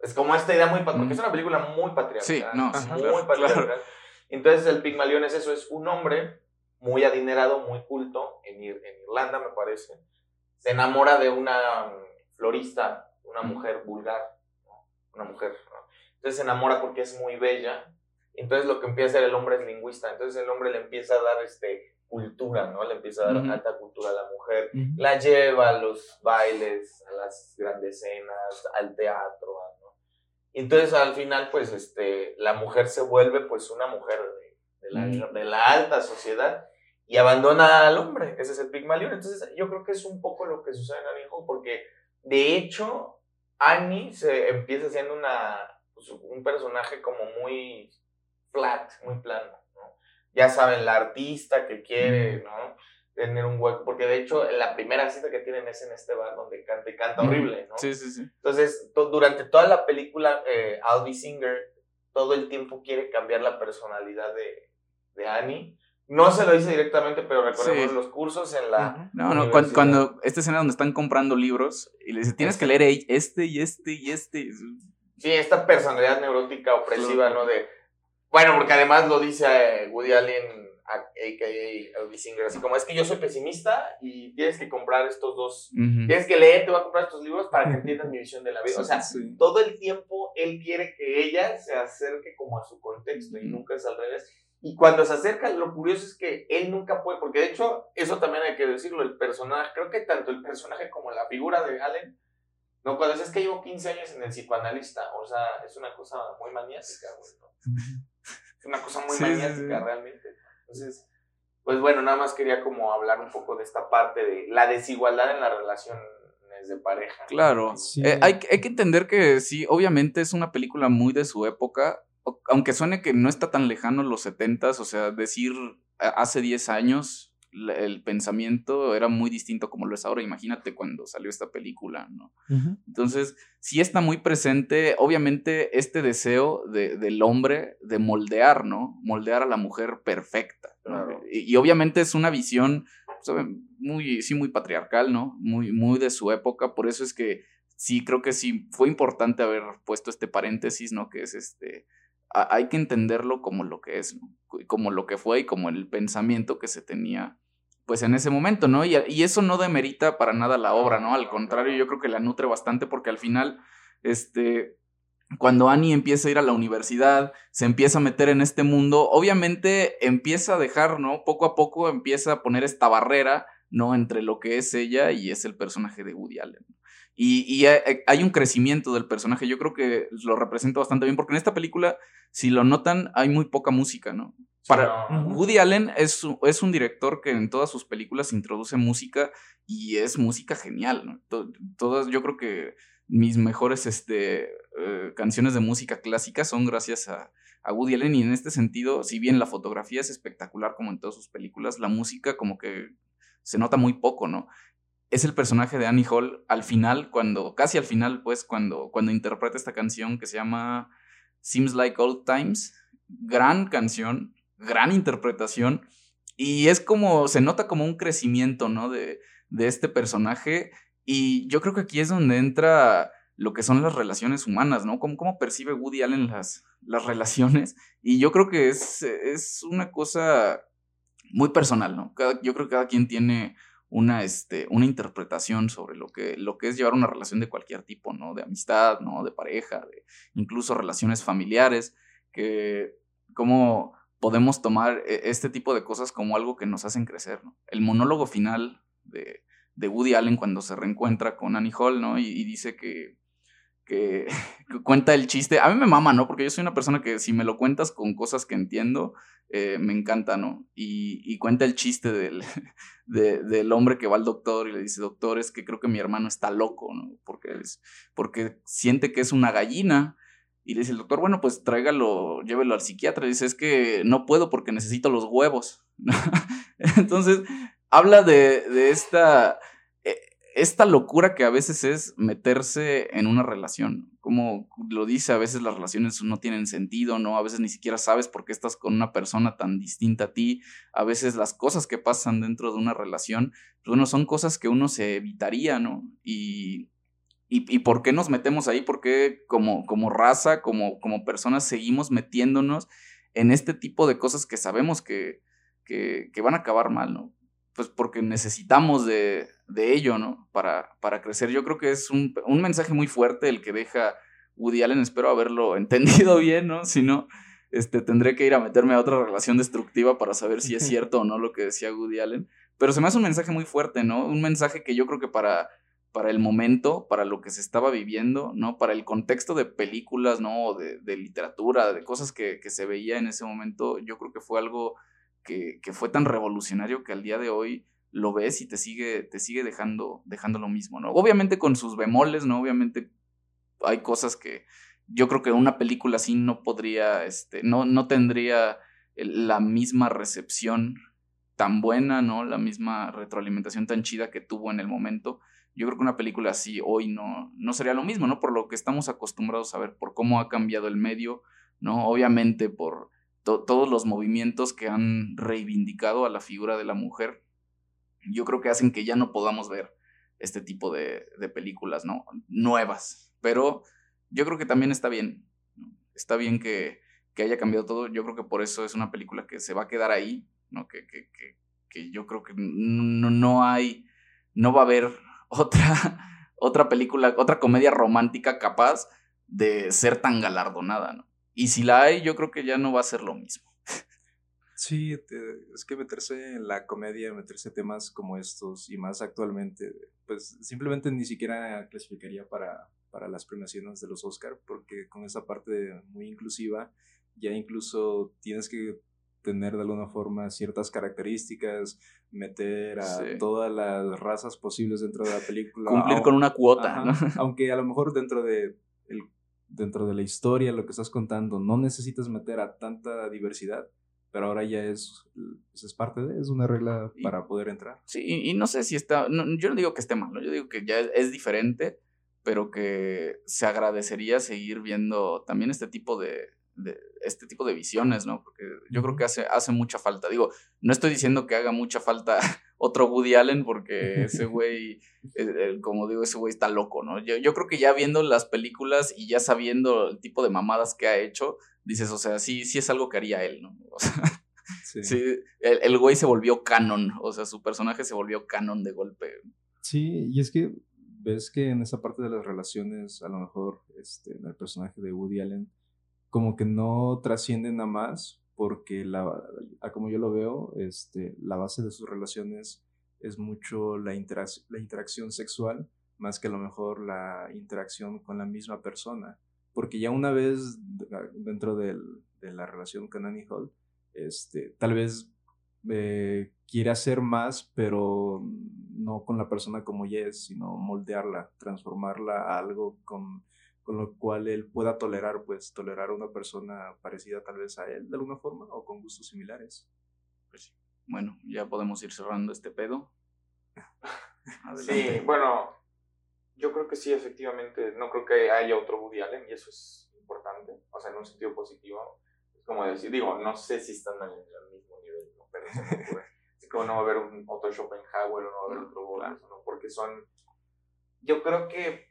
Es como esta idea muy, porque mm. es una película muy patriarcal. Sí, no, muy patriarcal. Entonces el Pigmalión es eso, es un hombre muy adinerado, muy culto, en, en Irlanda me parece. Se enamora de una florista, una mujer vulgar, una mujer. Entonces se enamora porque es muy bella entonces lo que empieza a hacer el hombre es lingüista, entonces el hombre le empieza a dar este, cultura, ¿no? Le empieza a dar alta cultura a la mujer, la lleva a los bailes, a las grandes cenas, al teatro, ¿no? Entonces al final pues este, la mujer se vuelve pues una mujer de, la, de la, alta sociedad y abandona al hombre, ese es el Pigmalión. Entonces yo creo que es un poco lo que sucede en Hall, porque de hecho Annie se empieza siendo una, pues, un personaje como muy flat, muy plano, ¿no? Ya saben, la artista que quiere, ¿no? Tener un hueco, porque de hecho la primera cita que tienen es en este bar donde canta y canta horrible, ¿no? Sí, sí, sí. Entonces, durante toda la película, eh, Albi Singer todo el tiempo quiere cambiar la personalidad de, de Annie. No se lo dice directamente, pero recordemos los cursos en la. No, no, cuando, esta escena donde están comprando libros y le dice, tienes que leer este y este y este. Sí, esta personalidad neurótica opresiva, ¿no? De bueno, porque además lo dice eh, Woody Allen, a.k.a. Elvis Singer, así como es que yo soy pesimista y tienes que comprar estos dos, tienes que leer, te voy a comprar estos libros para que entiendas mi visión de la vida. o sea, todo el tiempo él quiere que ella se acerque como a su contexto y nunca es al revés. Y cuando se acerca, lo curioso es que él nunca puede, porque de hecho, eso también hay que decirlo, el personaje, creo que tanto el personaje como la figura de Allen, no, cuando dices que llevo 15 años en el psicoanalista, o sea, es una cosa muy maniática, güey, Es una cosa muy maniática realmente. Entonces, pues bueno, nada más quería como hablar un poco de esta parte de la desigualdad en las relaciones de pareja. Claro, eh, hay, hay que entender que sí, obviamente es una película muy de su época, aunque suene que no está tan lejano los 70 o sea, decir hace 10 años el pensamiento era muy distinto como lo es ahora. Imagínate cuando salió esta película, ¿no? Entonces, sí está muy presente, obviamente, este deseo de, del hombre de moldear, ¿no? Moldear a la mujer perfecta. Y, obviamente es una visión muy, sí, muy patriarcal, ¿no? Muy, muy de su época. Por eso es que sí, creo que sí fue importante haber puesto este paréntesis, ¿no? Que es este hay que entenderlo como lo que es, como lo que fue y como el pensamiento que se tenía pues en ese momento, ¿no? Y, y, eso no demerita para nada la obra, ¿no? Al contrario, yo creo que la nutre bastante porque al final, este, cuando Annie empieza a ir a la universidad, se empieza a meter en este mundo, obviamente empieza a dejar, ¿no? Poco a poco empieza a poner esta barrera, ¿no? Entre lo que es ella y es el personaje de Woody Allen. Y, hay un crecimiento del personaje, yo creo que lo representa bastante bien, porque en esta película, si lo notan, hay muy poca música, ¿no? Para Woody Allen es, es, un director que en todas sus películas introduce música y es música genial, ¿no? Todas, yo creo que mis mejores este, eh, canciones de música clásica son gracias a, a Woody Allen y en este sentido, si bien la fotografía es espectacular como en todas sus películas, la música como que se nota muy poco, ¿no? Es el personaje de Annie Hall al final, cuando, casi al final, pues, cuando, cuando interpreta esta canción que se llama Seems Like Old Times. Gran canción, gran interpretación. Y es como, se nota como un crecimiento, ¿no? De, de este personaje. Y yo creo que aquí es donde entra lo que son las relaciones humanas, ¿no? Cómo, cómo percibe Woody Allen las, las relaciones. Y yo creo que es, es una cosa muy personal, ¿no? yo creo que cada quien tiene una, este, una interpretación sobre lo que, lo que es llevar una relación de cualquier tipo, ¿no? De amistad, ¿no? De pareja, de incluso relaciones familiares, que cómo podemos tomar e, este tipo de cosas como algo que nos hacen crecer, ¿no? El monólogo final de, de Woody Allen cuando se reencuentra con Annie Hall, ¿no? y dice que, que, (laughs) cuenta el chiste. A mí me mama, ¿no? Porque yo soy una persona que si me lo cuentas con cosas que entiendo, eh, me encanta, ¿no? Y, cuenta el chiste del, (laughs) del hombre que va al doctor y le dice, doctor, es que creo que mi hermano está loco, ¿no? Porque, es, porque siente que es una gallina. Y le dice el doctor, bueno, pues tráigalo, llévelo al psiquiatra. Y dice, es que no puedo porque necesito los huevos. (laughs) Entonces, habla de, de esta esta locura que a veces es meterse en una relación. Como lo dice, a veces las relaciones no tienen sentido, ¿no? A veces ni siquiera sabes por qué estás con una persona tan distinta a ti. A veces las cosas que pasan dentro de una relación, pues bueno, son cosas que uno se evitaría, ¿no? Y, y, por qué nos metemos ahí, por qué como, como raza, como, como personas seguimos metiéndonos en este tipo de cosas que sabemos que, que van a acabar mal, ¿no? Pues porque necesitamos de, de ello, ¿no? Para, para crecer. Yo creo que es un, un, mensaje muy fuerte el que deja Woody Allen, espero haberlo (laughs) entendido bien, ¿no? Si no, este, tendré que ir a meterme a otra relación destructiva para saber si es (laughs) cierto o no lo que decía Woody Allen. Pero se me hace un mensaje muy fuerte, ¿no? Un mensaje que yo creo que para, para el momento, para lo que se estaba viviendo, ¿no? Para el contexto de películas, ¿no? De, de literatura, de cosas que, que se veía en ese momento, yo creo que fue algo que, fue tan revolucionario que al día de hoy lo ves y te sigue, te sigue dejando, dejando lo mismo, ¿no? Obviamente con sus bemoles, ¿no? Obviamente hay cosas que yo creo que una película así no podría, este, no, no tendría la misma recepción tan buena, ¿no? La misma retroalimentación tan chida que tuvo en el momento. Yo creo que una película así hoy no, no sería lo mismo, ¿no? Por lo que estamos acostumbrados a ver, por cómo ha cambiado el medio, ¿no? Obviamente por todos los movimientos que han reivindicado a la figura de la mujer, yo creo que hacen que ya no podamos ver este tipo de, películas, ¿no? Nuevas. Pero yo creo que también está bien. Está bien que, haya cambiado todo. Yo creo que por eso es una película que se va a quedar ahí, ¿no? Que, que, que, yo creo que no, no hay, no va a haber (laughs) otra, otra película, otra comedia romántica capaz de ser tan galardonada, ¿no? Y si la hay, yo creo que ya no va a ser lo mismo. Sí, es que meterse en la comedia, meterse temas como estos y más actualmente, pues simplemente ni siquiera clasificaría para, para las premiaciones de los Oscar, porque con esa parte muy inclusiva ya incluso tienes que tener de alguna forma ciertas características, meter a todas las razas posibles dentro de la película. Cumplir con una cuota, Aunque a lo mejor dentro de, el, dentro de la historia, lo que estás contando, no necesitas meter a tanta diversidad pero ahora ya es, pues, es parte de, es una regla para poder entrar. Sí, y, no sé si está, yo no digo que esté mal, yo digo que ya es, diferente, pero que se agradecería seguir viendo también este tipo de, de, este tipo de visiones, ¿no? Porque yo creo que hace, hace mucha falta. Digo, no estoy diciendo que haga mucha falta otro Woody Allen, porque (laughs) ese güey, como digo, ese güey está loco, ¿no? Yo, yo creo que ya viendo las películas y ya sabiendo el tipo de mamadas que ha hecho, dices, o sea, sí, sí es algo que haría él, ¿no? (laughs) O sea, sí. el, el, güey se volvió canon, o sea, su personaje se volvió canon de golpe. Sí, y es que ves que en esa parte de las relaciones, a lo mejor, este, en el personaje de Woody Allen, como que no trascienden a más, porque la, como yo lo veo, este, la base de sus relaciones es mucho la, la interacción sexual, más que a lo mejor la interacción con la misma persona. Porque ya una vez dentro de la relación con Annie Hall, este, tal vez eh, quiere hacer más, pero no con la persona como ella es, sino moldearla, transformarla a algo con, con lo cual él pueda tolerar, pues tolerar a una persona parecida tal vez a él de alguna forma o con gustos similares. Pues bueno, ya podemos ir cerrando este pedo. (laughs) Sí, bueno, yo creo que sí, efectivamente. No creo que haya otro Woody Allen y eso es importante. O sea, en un sentido positivo. Es como decir, digo, no sé si están al, mismo nivel, ¿no? pero se me ocurre. Así como no va a haber un otro Schopenhauer o no va a haber otro Borges, ¿no? Porque son. Yo creo que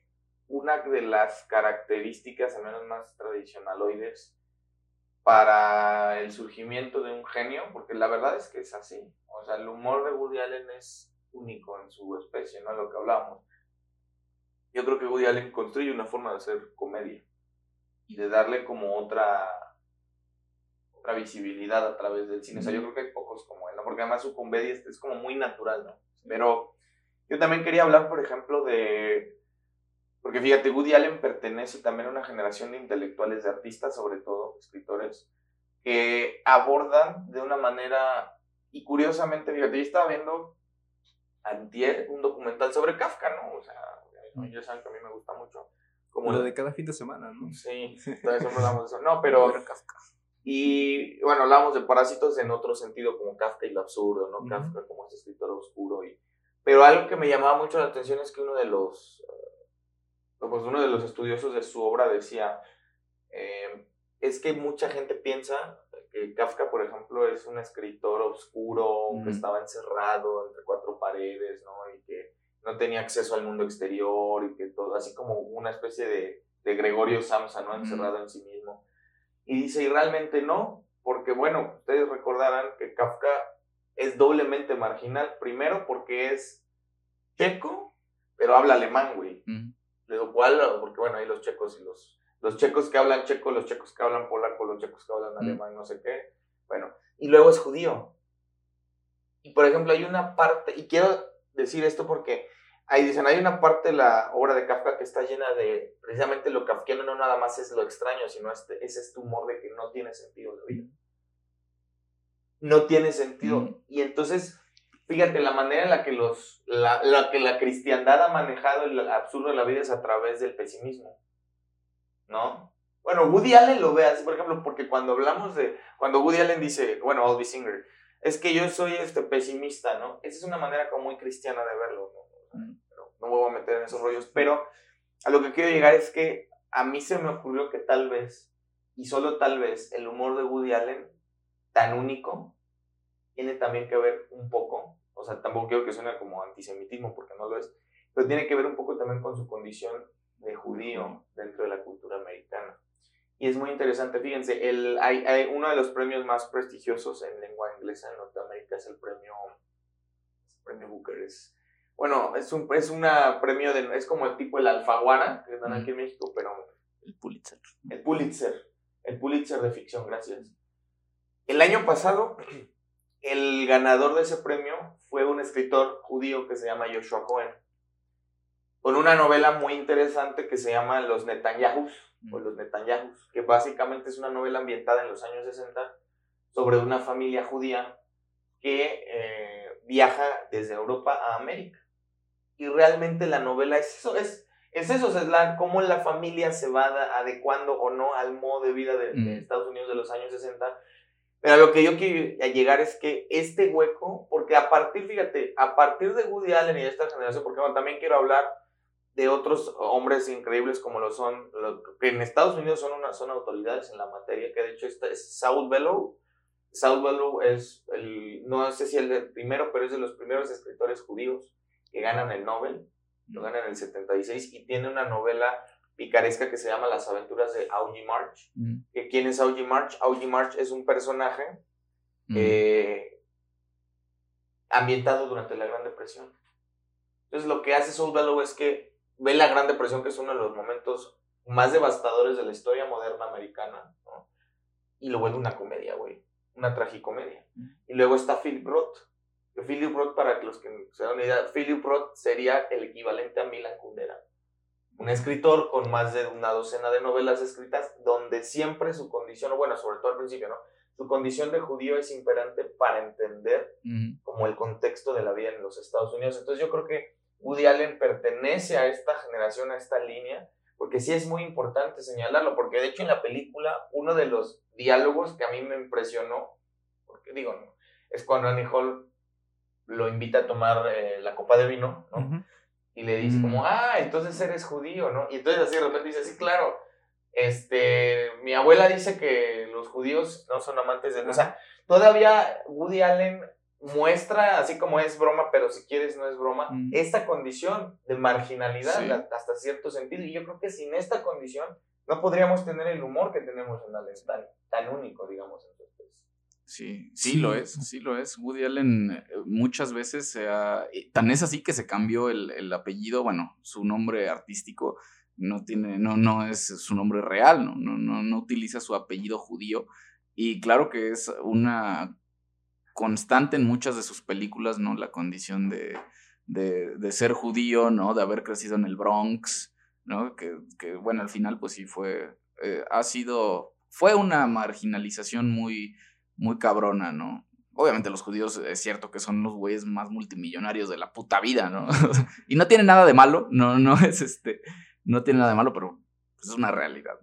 una de las características, al menos más tradicionaloides, para el surgimiento de un genio, porque la verdad es que es así. O sea, el humor de Woody Allen es único en su especie, ¿no? Lo que hablábamos yo creo que Woody Allen construye una forma de hacer comedia y de darle como otra, otra visibilidad a través del cine. O sea, yo creo que hay pocos como él, ¿no? Porque además su comedia es, como muy natural, ¿no? Pero yo también quería hablar, por ejemplo, de... Porque fíjate, Woody Allen pertenece también a una generación de intelectuales, de artistas sobre todo, escritores, que abordan de una manera... Y curiosamente, fíjate, yo estaba viendo antier un documental sobre Kafka, ¿no? O sea, ya saben que a mí me gusta mucho. Como lo de cada fin de semana, ¿no? (laughs) Sí, todavía siempre hablamos de eso. No, pero... Y bueno, hablamos de parásitos en otro sentido, como Kafka y lo absurdo, ¿no? Kafka como ese escritor oscuro. Y... Pero algo que me llamaba mucho la atención es que uno de los, pues uno de los estudiosos de su obra decía, eh, es que mucha gente piensa que Kafka, por ejemplo, es un escritor oscuro, que estaba encerrado entre cuatro paredes, ¿no? Y que no tenía acceso al mundo exterior y que todo, así como una especie de, de Gregorio Samsa, ¿no? Encerrado en sí mismo. Y dice, y realmente no, porque bueno, ustedes recordarán que Kafka es doblemente marginal, primero porque es checo, pero habla alemán, güey. De lo cual, porque bueno, hay los checos y los, los checos que hablan checo, los checos que hablan polaco, los checos que hablan alemán, no sé qué. Bueno, y luego es judío. Y por ejemplo, hay una parte, y quiero decir esto porque ahí dicen, hay una parte de la obra de Kafka que está llena de, precisamente lo kafkiano no nada más es lo extraño, sino este, ese es tu humor de que no tiene sentido la vida. No tiene sentido. Y entonces, fíjate, la manera en la que, los, la, la, que la cristiandad ha manejado el absurdo de la vida es a través del pesimismo. ¿No? Bueno, Woody Allen lo ve así, por ejemplo, porque cuando hablamos de, cuando Woody Allen dice, bueno, Albie Singer, es que yo soy este pesimista, ¿no? Esa es una manera como muy cristiana de verlo, ¿no? Pero no me voy a meter en esos rollos, pero a lo que quiero llegar es que a mí se me ocurrió que tal vez, y solo tal vez, el humor de Woody Allen, tan único, tiene también que ver un poco, o sea, tampoco quiero que suene como antisemitismo, porque no lo es, pero tiene que ver un poco también con su condición de judío dentro de la cultura americana. Y es muy interesante, fíjense, el, hay, hay, uno de los premios más prestigiosos en lengua inglesa en Norteamérica es el premio, el premio Booker. Es, bueno, es un es una premio, de, es como el tipo el Alfaguara, que dan aquí en México, pero... El Pulitzer. El Pulitzer, el Pulitzer de ficción, gracias. El año pasado, el ganador de ese premio fue un escritor judío que se llama Joshua Cohen, con una novela muy interesante que se llama Los Netanyahus, o Los Netanyahus, que básicamente es una novela ambientada en los años 60 sobre una familia judía que eh, viaja desde Europa a América. Y realmente la novela es eso, es, es eso, es la, cómo la familia se va adecuando o no al modo de vida de, de Estados Unidos de los años 60 pero a lo que yo quiero llegar es que este hueco, porque a partir, fíjate, a partir de Woody Allen y de esta generación, porque también quiero hablar de otros hombres increíbles como lo son, que en Estados Unidos son, una, son autoridades en la materia, que de hecho esta es Saul Bellow. Saul Bellow es, el, no sé si el primero, pero es de los primeros escritores judíos que ganan el Nobel, lo ganan en el 76 y tiene una novela picaresca que se llama Las aventuras de Augie March. que ¿Quién es Augie March? Augie March es un personaje eh, ambientado durante la Gran Depresión. Entonces lo que hace Saul Bellow es que ve la Gran Depresión, que es uno de los momentos más devastadores de la historia moderna americana, y lo vuelve una comedia, güey, una tragicomedia. Y luego está Philip Roth. Philip Roth, para los que se dan una idea, Philip Roth sería el equivalente a Milan Kundera un escritor con más de una docena de novelas escritas, donde siempre su condición, bueno, sobre todo al principio, ¿no? Su condición de judío es imperante para entender como el contexto de la vida en los Estados Unidos. Entonces yo creo que Woody Allen pertenece a esta generación, a esta línea, porque sí es muy importante señalarlo, porque de hecho en la película uno de los diálogos que a mí me impresionó, porque digo, es cuando Annie Hall lo invita a tomar eh, la copa de vino, ¿no? Y le dice como, mm. ah, entonces eres judío, ¿no? Y entonces así de repente dice, sí, claro, este, mi abuela dice que los judíos no son amantes de... O sea, todavía Woody Allen muestra, así como es broma, pero si quieres no es broma, mm. esta condición de marginalidad hasta cierto sentido. Y yo creo que sin esta condición no podríamos tener el humor que tenemos en Allen, tan, tan único, digamos. Sí, sí, lo es, sí lo es. Woody Allen eh, muchas veces se ha... Tan es así que se cambió el, apellido, bueno, su nombre artístico no tiene, no, no es su nombre real, no, no, no, no utiliza su apellido judío. Y claro que es una constante en muchas de sus películas, ¿no? La condición de, de, ser judío, ¿no? De haber crecido en el Bronx, ¿no? Que, que bueno, al final pues sí fue, eh, ha sido, fue una marginalización muy muy cabrona, ¿no? Obviamente los judíos es cierto que son los güeyes más multimillonarios de la puta vida, ¿no? (laughs) y no tiene nada de malo, no, no (laughs) es este, no tiene nada de malo, pero es una realidad.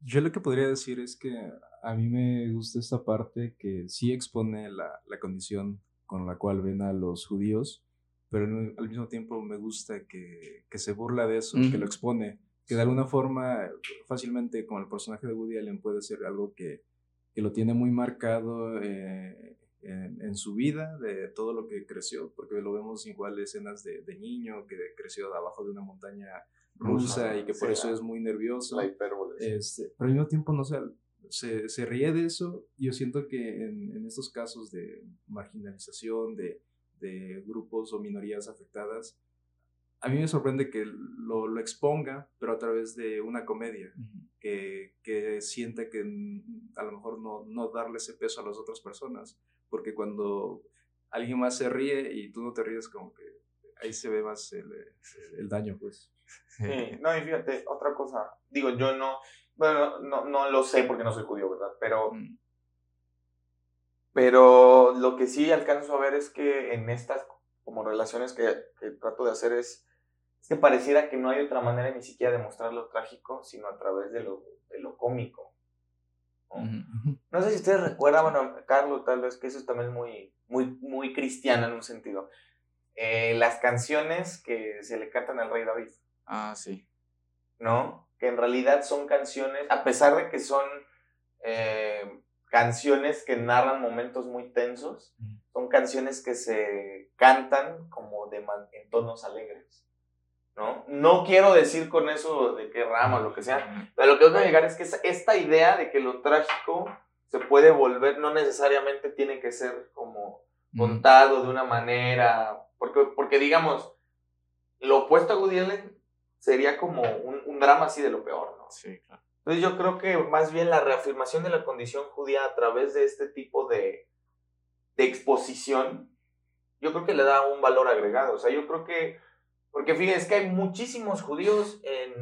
Yo lo que podría decir es que a mí me gusta esta parte que sí expone la, la condición con la cual ven a los judíos, pero al mismo tiempo me gusta que, que se burla de eso, que lo expone, que de alguna forma fácilmente con el personaje de Woody Allen puede ser algo que que lo tiene muy marcado eh, en, su vida, de todo lo que creció, porque lo vemos igual escenas de, de niño que creció abajo de una montaña rusa y que por eso es muy nervioso. Este, pero al mismo tiempo no se, se ríe de eso. Yo siento que en, en estos casos de marginalización, de, de grupos o minorías afectadas, a mí me sorprende que lo, lo, exponga, pero a través de una comedia, que, que siente que a lo mejor no, no darle ese peso a las otras personas, porque cuando alguien más se ríe y tú no te ríes, como que ahí se ve más el, el daño, pues. Sí, no, y fíjate, otra cosa, digo, yo no, bueno, no, no lo sé porque no soy judío, ¿verdad? Pero, mm. pero lo que sí alcanzo a ver es que en estas como relaciones que, que trato de hacer es es que pareciera que no hay otra manera ni siquiera de mostrar lo trágico, sino a través de lo, de lo cómico. ¿no? sé si ustedes recuerdan, bueno, Carlos, tal vez que eso también es muy, muy, muy cristiano en un sentido. Eh, las canciones que se le cantan al rey David. Ah, sí. ¿No? Que en realidad son canciones, a pesar de que son eh, canciones que narran momentos muy tensos, son canciones que se cantan como de en tonos alegres. ¿No? No quiero decir con eso de qué rama lo que sea, pero lo que voy a llegar es que esta idea de que lo trágico se puede volver, no necesariamente tiene que ser como contado de una manera, porque, porque digamos, lo opuesto a Woody Allen sería como un, drama así de lo peor, ¿no? Sí, claro. Entonces yo creo que más bien la reafirmación de la condición judía a través de este tipo de, de exposición, yo creo que le da un valor agregado. O sea, yo creo que, porque fíjense que hay muchísimos judíos en,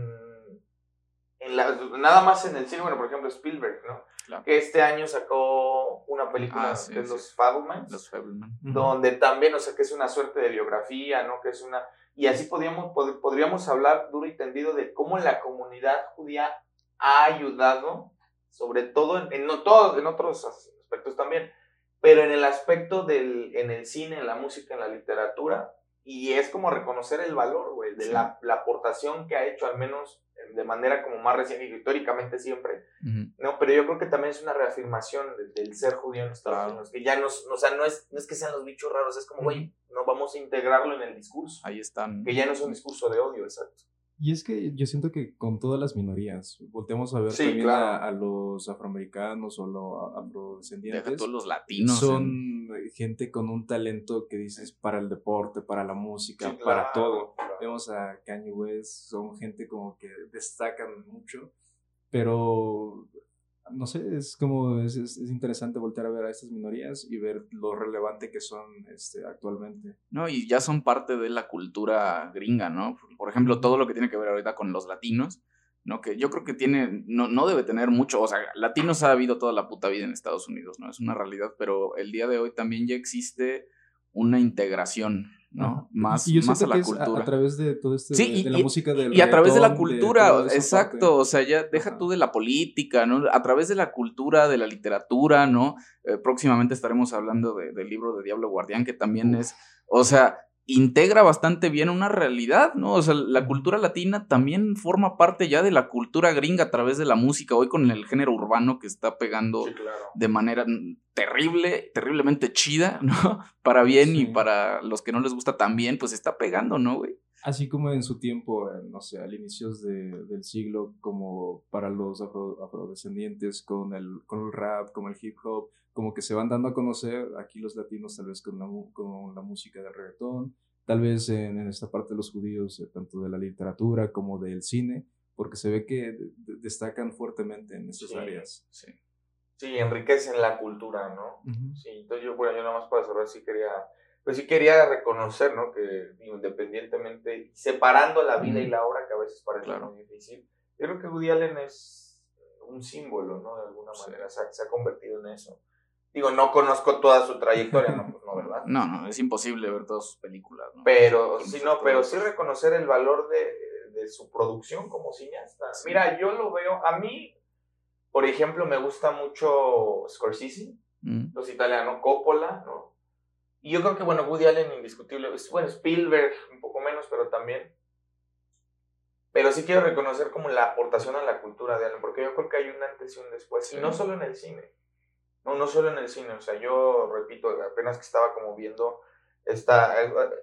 en la, nada más en el cine, bueno, por ejemplo Spielberg, ¿no? Que este año sacó una película Ah, sí, de sí. los Fablemans, Los Fableman. donde también, o sea, que es una suerte de biografía, ¿no? Que es una... Y así podríamos, pod- podríamos hablar duro y tendido de cómo la comunidad judía ha ayudado, sobre todo en, en no todos, en otros aspectos también, pero en el aspecto del, en el cine, en la música, en la literatura, y es como reconocer el valor, güey, de Sí. la, la aportación que ha hecho, al menos de manera como más reciente, y históricamente siempre, no, pero yo creo que también es una reafirmación del, del ser judío en Estados. Unidos, que ya no, es- o sea, no es, no es que sean los bichos raros, es como, güey, no vamos a integrarlo en el discurso, Ahí están. que ya no es un discurso de odio, exacto. Y es que yo siento que con todas las minorías, volteamos a ver Sí, también claro. a, a los afroamericanos o los Deja afrodescendientes. todos los latinos. son en- gente con un talento que dices para el deporte, para la música, Sí, para claro, todo. claro. Vemos a Kanye West, son gente como que destacan mucho, pero no sé, es como es, es- es interesante voltear a ver a estas minorías y ver lo relevante que son este, actualmente. No, y ya son parte de la cultura gringa, ¿no? Por ejemplo, todo lo que tiene que ver ahorita con los latinos, ¿no? Que yo creo que tiene, no, no debe tener mucho, o sea, latinos ha habido toda la puta vida en Estados Unidos, ¿no? Es una realidad, pero el día de hoy también ya existe una integración, ¿no? Más, y yo más a la que es cultura. a, través de todo este, Sí, de, y- de la y- música del Y a través de la cultura, exacto, parte. o sea, ya deja Ajá. tú de la política, ¿no? A través de la cultura, de la literatura, ¿no? Eh, próximamente estaremos hablando de- del libro de Diablo Guardián, que también es, o sea, integra bastante bien una realidad, ¿no? O sea, la cultura latina también forma parte ya de la cultura gringa a través de la música, hoy con el género urbano que está pegando Sí, claro. de manera terrible, terriblemente chida, ¿no? (laughs) Para bien y para los que no les gusta también, pues está pegando, ¿no, güey? Así como en su tiempo, eh, no sé, al inicios de- del siglo, como para los afro- afrodescendientes, con el, con el rap, como el hip hop, como que se van dando a conocer aquí los latinos, tal vez con la, con la música de reggaetón, tal vez en, en esta parte de los judíos, eh, tanto de la literatura como del cine, porque se ve que de- de- destacan fuertemente en estas Sí. áreas. Sí. Sí, enriquecen la cultura, ¿no? Sí, entonces yo, bueno, yo nada más para cerrar sí quería, pues sí quería reconocer, ¿no? Que independientemente, separando la vida y la obra, que a veces parece Claro. muy difícil, yo creo que Woody Allen es un símbolo, ¿no? De alguna Sí. manera, se ha, se ha convertido en eso. Digo, no conozco toda su trayectoria, no, pues no, ¿verdad? No, no, es imposible ver todas sus películas, ¿no? Pero sí, no, pero sí reconocer el valor de, de su producción como cineasta. Sí. Mira, yo lo veo, a mí, por ejemplo, me gusta mucho Scorsese, Mm. los italianos, Coppola, ¿no? Y yo creo que, bueno, Woody Allen indiscutible, bueno, Spielberg un poco menos, pero también. Pero sí quiero reconocer como la aportación a la cultura de Allen, porque yo creo que hay un antes y un después, Sí. y no solo en el cine, no, no solo en el cine, o sea, yo repito, apenas que estaba como viendo esta,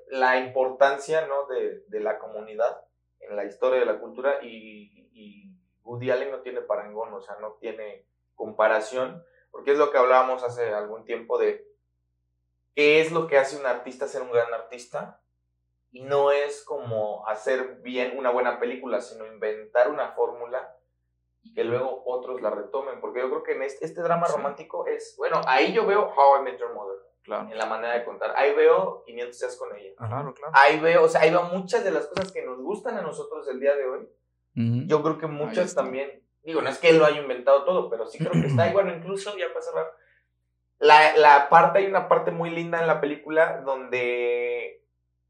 la importancia, ¿no? De, de la comunidad en la historia de la cultura y, y Woody Allen no tiene parangón, o sea, no tiene comparación, porque es lo que hablábamos hace algún tiempo de qué es lo que hace un artista ser un gran artista y no es como hacer bien una buena película, sino inventar una fórmula y que luego otros la retomen, porque yo creo que en este, este drama Sí. romántico es, bueno, ahí yo veo How I Met Your Mother, Claro. en la manera de contar, ahí veo 500 días con ella, Claro, claro. ahí veo, o sea, ahí veo muchas de las cosas que nos gustan a nosotros el día de hoy, yo creo que muchas también, digo, no es que él lo haya inventado todo, pero sí creo que está ahí. (clears throat) Bueno, incluso ya para cerrar, la, la parte, hay una parte muy linda en la película donde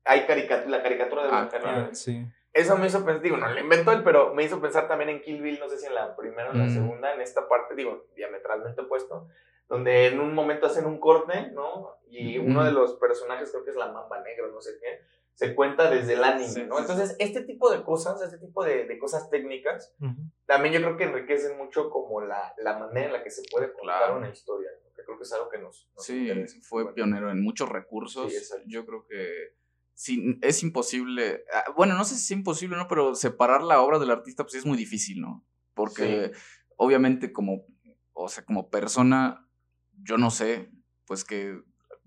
hay caricatura, la caricatura de Ah, Blancanieves. Ah, sí. Eso me hizo pensar, digo, no lo inventó él, pero me hizo pensar también en Kill Bill, no sé si en la primera o en la Mm. segunda, en esta parte, digo, diametralmente opuesto, donde en un momento hacen un corte, ¿no? Y uno Mm. de los personajes, creo que es la mamba negra, no sé qué, se cuenta desde el anime, Sí, ¿no? sí, Entonces, este tipo de cosas, este tipo de, de cosas técnicas, también yo creo que enriquecen mucho como la, la manera en la que se puede contar Claro. una historia, creo que es algo que nos, nos Sí, interesa. fue Bueno, pionero en muchos recursos. Sí. Yo creo que sí, es imposible. ah, Bueno, no sé si es imposible, ¿no? Pero separar la obra del artista, pues es muy difícil, ¿no? Porque obviamente como, o sea, como persona, yo no sé, pues que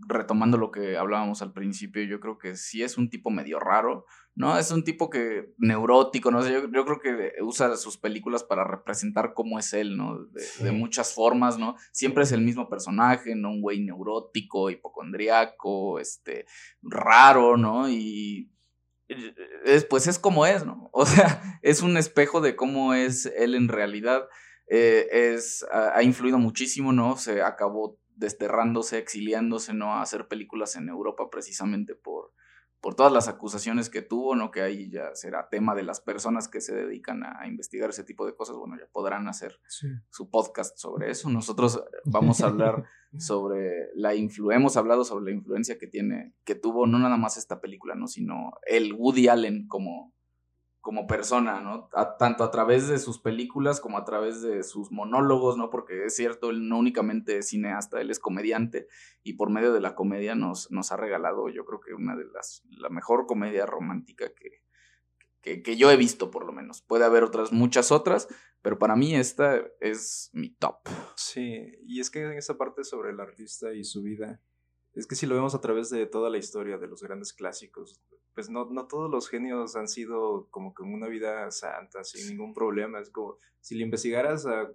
retomando lo que hablábamos al principio, yo creo que sí es un tipo medio raro, ¿no? Es un tipo que neurótico, ¿no? sé yo, yo, creo que usa sus películas para representar cómo es él, ¿no? De, muchas formas, ¿no? Siempre es el mismo personaje, ¿no? Un güey neurótico, hipocondriaco, este, raro, ¿no? Y es, pues es como es, ¿no? (laughs) O sea, es un espejo de cómo es él en realidad. Eh, es, ha, ha influido muchísimo, ¿no? Se acabó desterrándose, exiliándose, ¿no? A hacer películas en Europa precisamente por, por todas las acusaciones que tuvo, ¿no? Que ahí ya será tema de las personas que se dedican a, investigar ese tipo de cosas, bueno, ya podrán hacer su podcast sobre eso. Nosotros vamos a hablar (laughs) sobre la influencia, hemos hablado sobre la influencia que tiene, que tuvo no nada más esta película, ¿no? Sino el Woody Allen como, como persona, ¿no? tanto a través de sus películas como a través de sus monólogos, ¿no? Porque es cierto, él no únicamente es cineasta, él es comediante y por medio de la comedia nos, nos ha regalado, yo creo que una de las, la mejor comedia romántica que, que, que, yo he visto, por lo menos. Puede haber otras, muchas otras, pero para mí esta es mi top. Sí, y es que en esa parte sobre el artista y su vida, es que si lo vemos a través de toda la historia de los grandes clásicos, pues no, no todos los genios han sido como con una vida santa, sin ningún problema. Es como si le investigaras a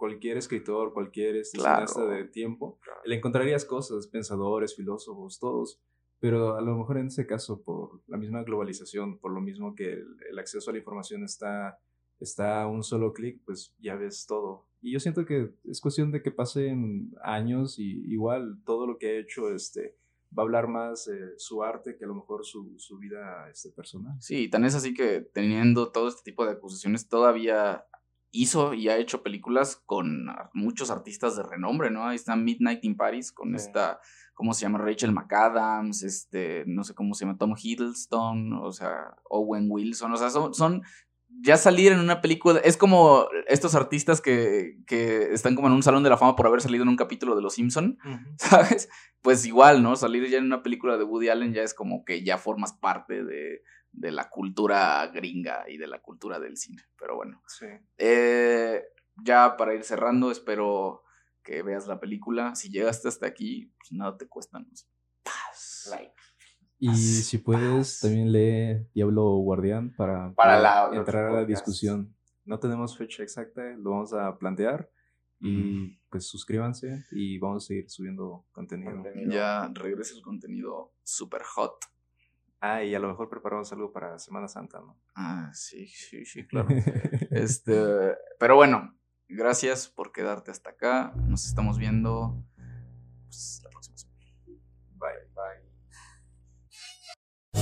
cualquier escritor, cualquier este, de tiempo, le encontrarías cosas, pensadores, filósofos, todos. Pero a lo mejor en ese caso, por la misma globalización, por lo mismo que el, acceso a la información está, está a un solo clic, pues ya ves todo. Y yo siento que es cuestión de que pasen años y igual todo lo que ha hecho este, va a hablar más eh, su arte que a lo mejor su, su vida este, personal. Sí, tan es así que teniendo todo este tipo de acusaciones todavía hizo y ha hecho películas con muchos artistas de renombre, ¿no? Ahí está Midnight in Paris con esta, ¿cómo se llama? Rachel McAdams, este, no sé cómo se llama, Tom Hiddleston, o sea, Owen Wilson, o sea, son, son ya salir en una película es como estos artistas que, que, están como en un salón de la fama por haber salido en un capítulo de Los Simpson, ¿sabes? Pues igual, ¿no? Salir ya en una película de Woody Allen ya es como que ya formas parte de, de la cultura gringa y de la cultura del cine. Pero bueno. Sí. Eh, ya para ir cerrando, espero que veas la película. Si llegaste hasta aquí, pues nada te cuesta. ¿no? Like. Y si puedes, también lee Diablo Guardián para, para, entrar a la discusión. No tenemos fecha exacta, lo vamos a plantear. Y pues suscríbanse y vamos a seguir subiendo contenido. Ya regresa el contenido super hot. Ah, y a lo mejor preparamos algo para Semana Santa, ¿no? Ah, sí, sí, sí, (laughs) claro. este, pero bueno, gracias por quedarte hasta acá. Nos estamos viendo pues, la próxima semana.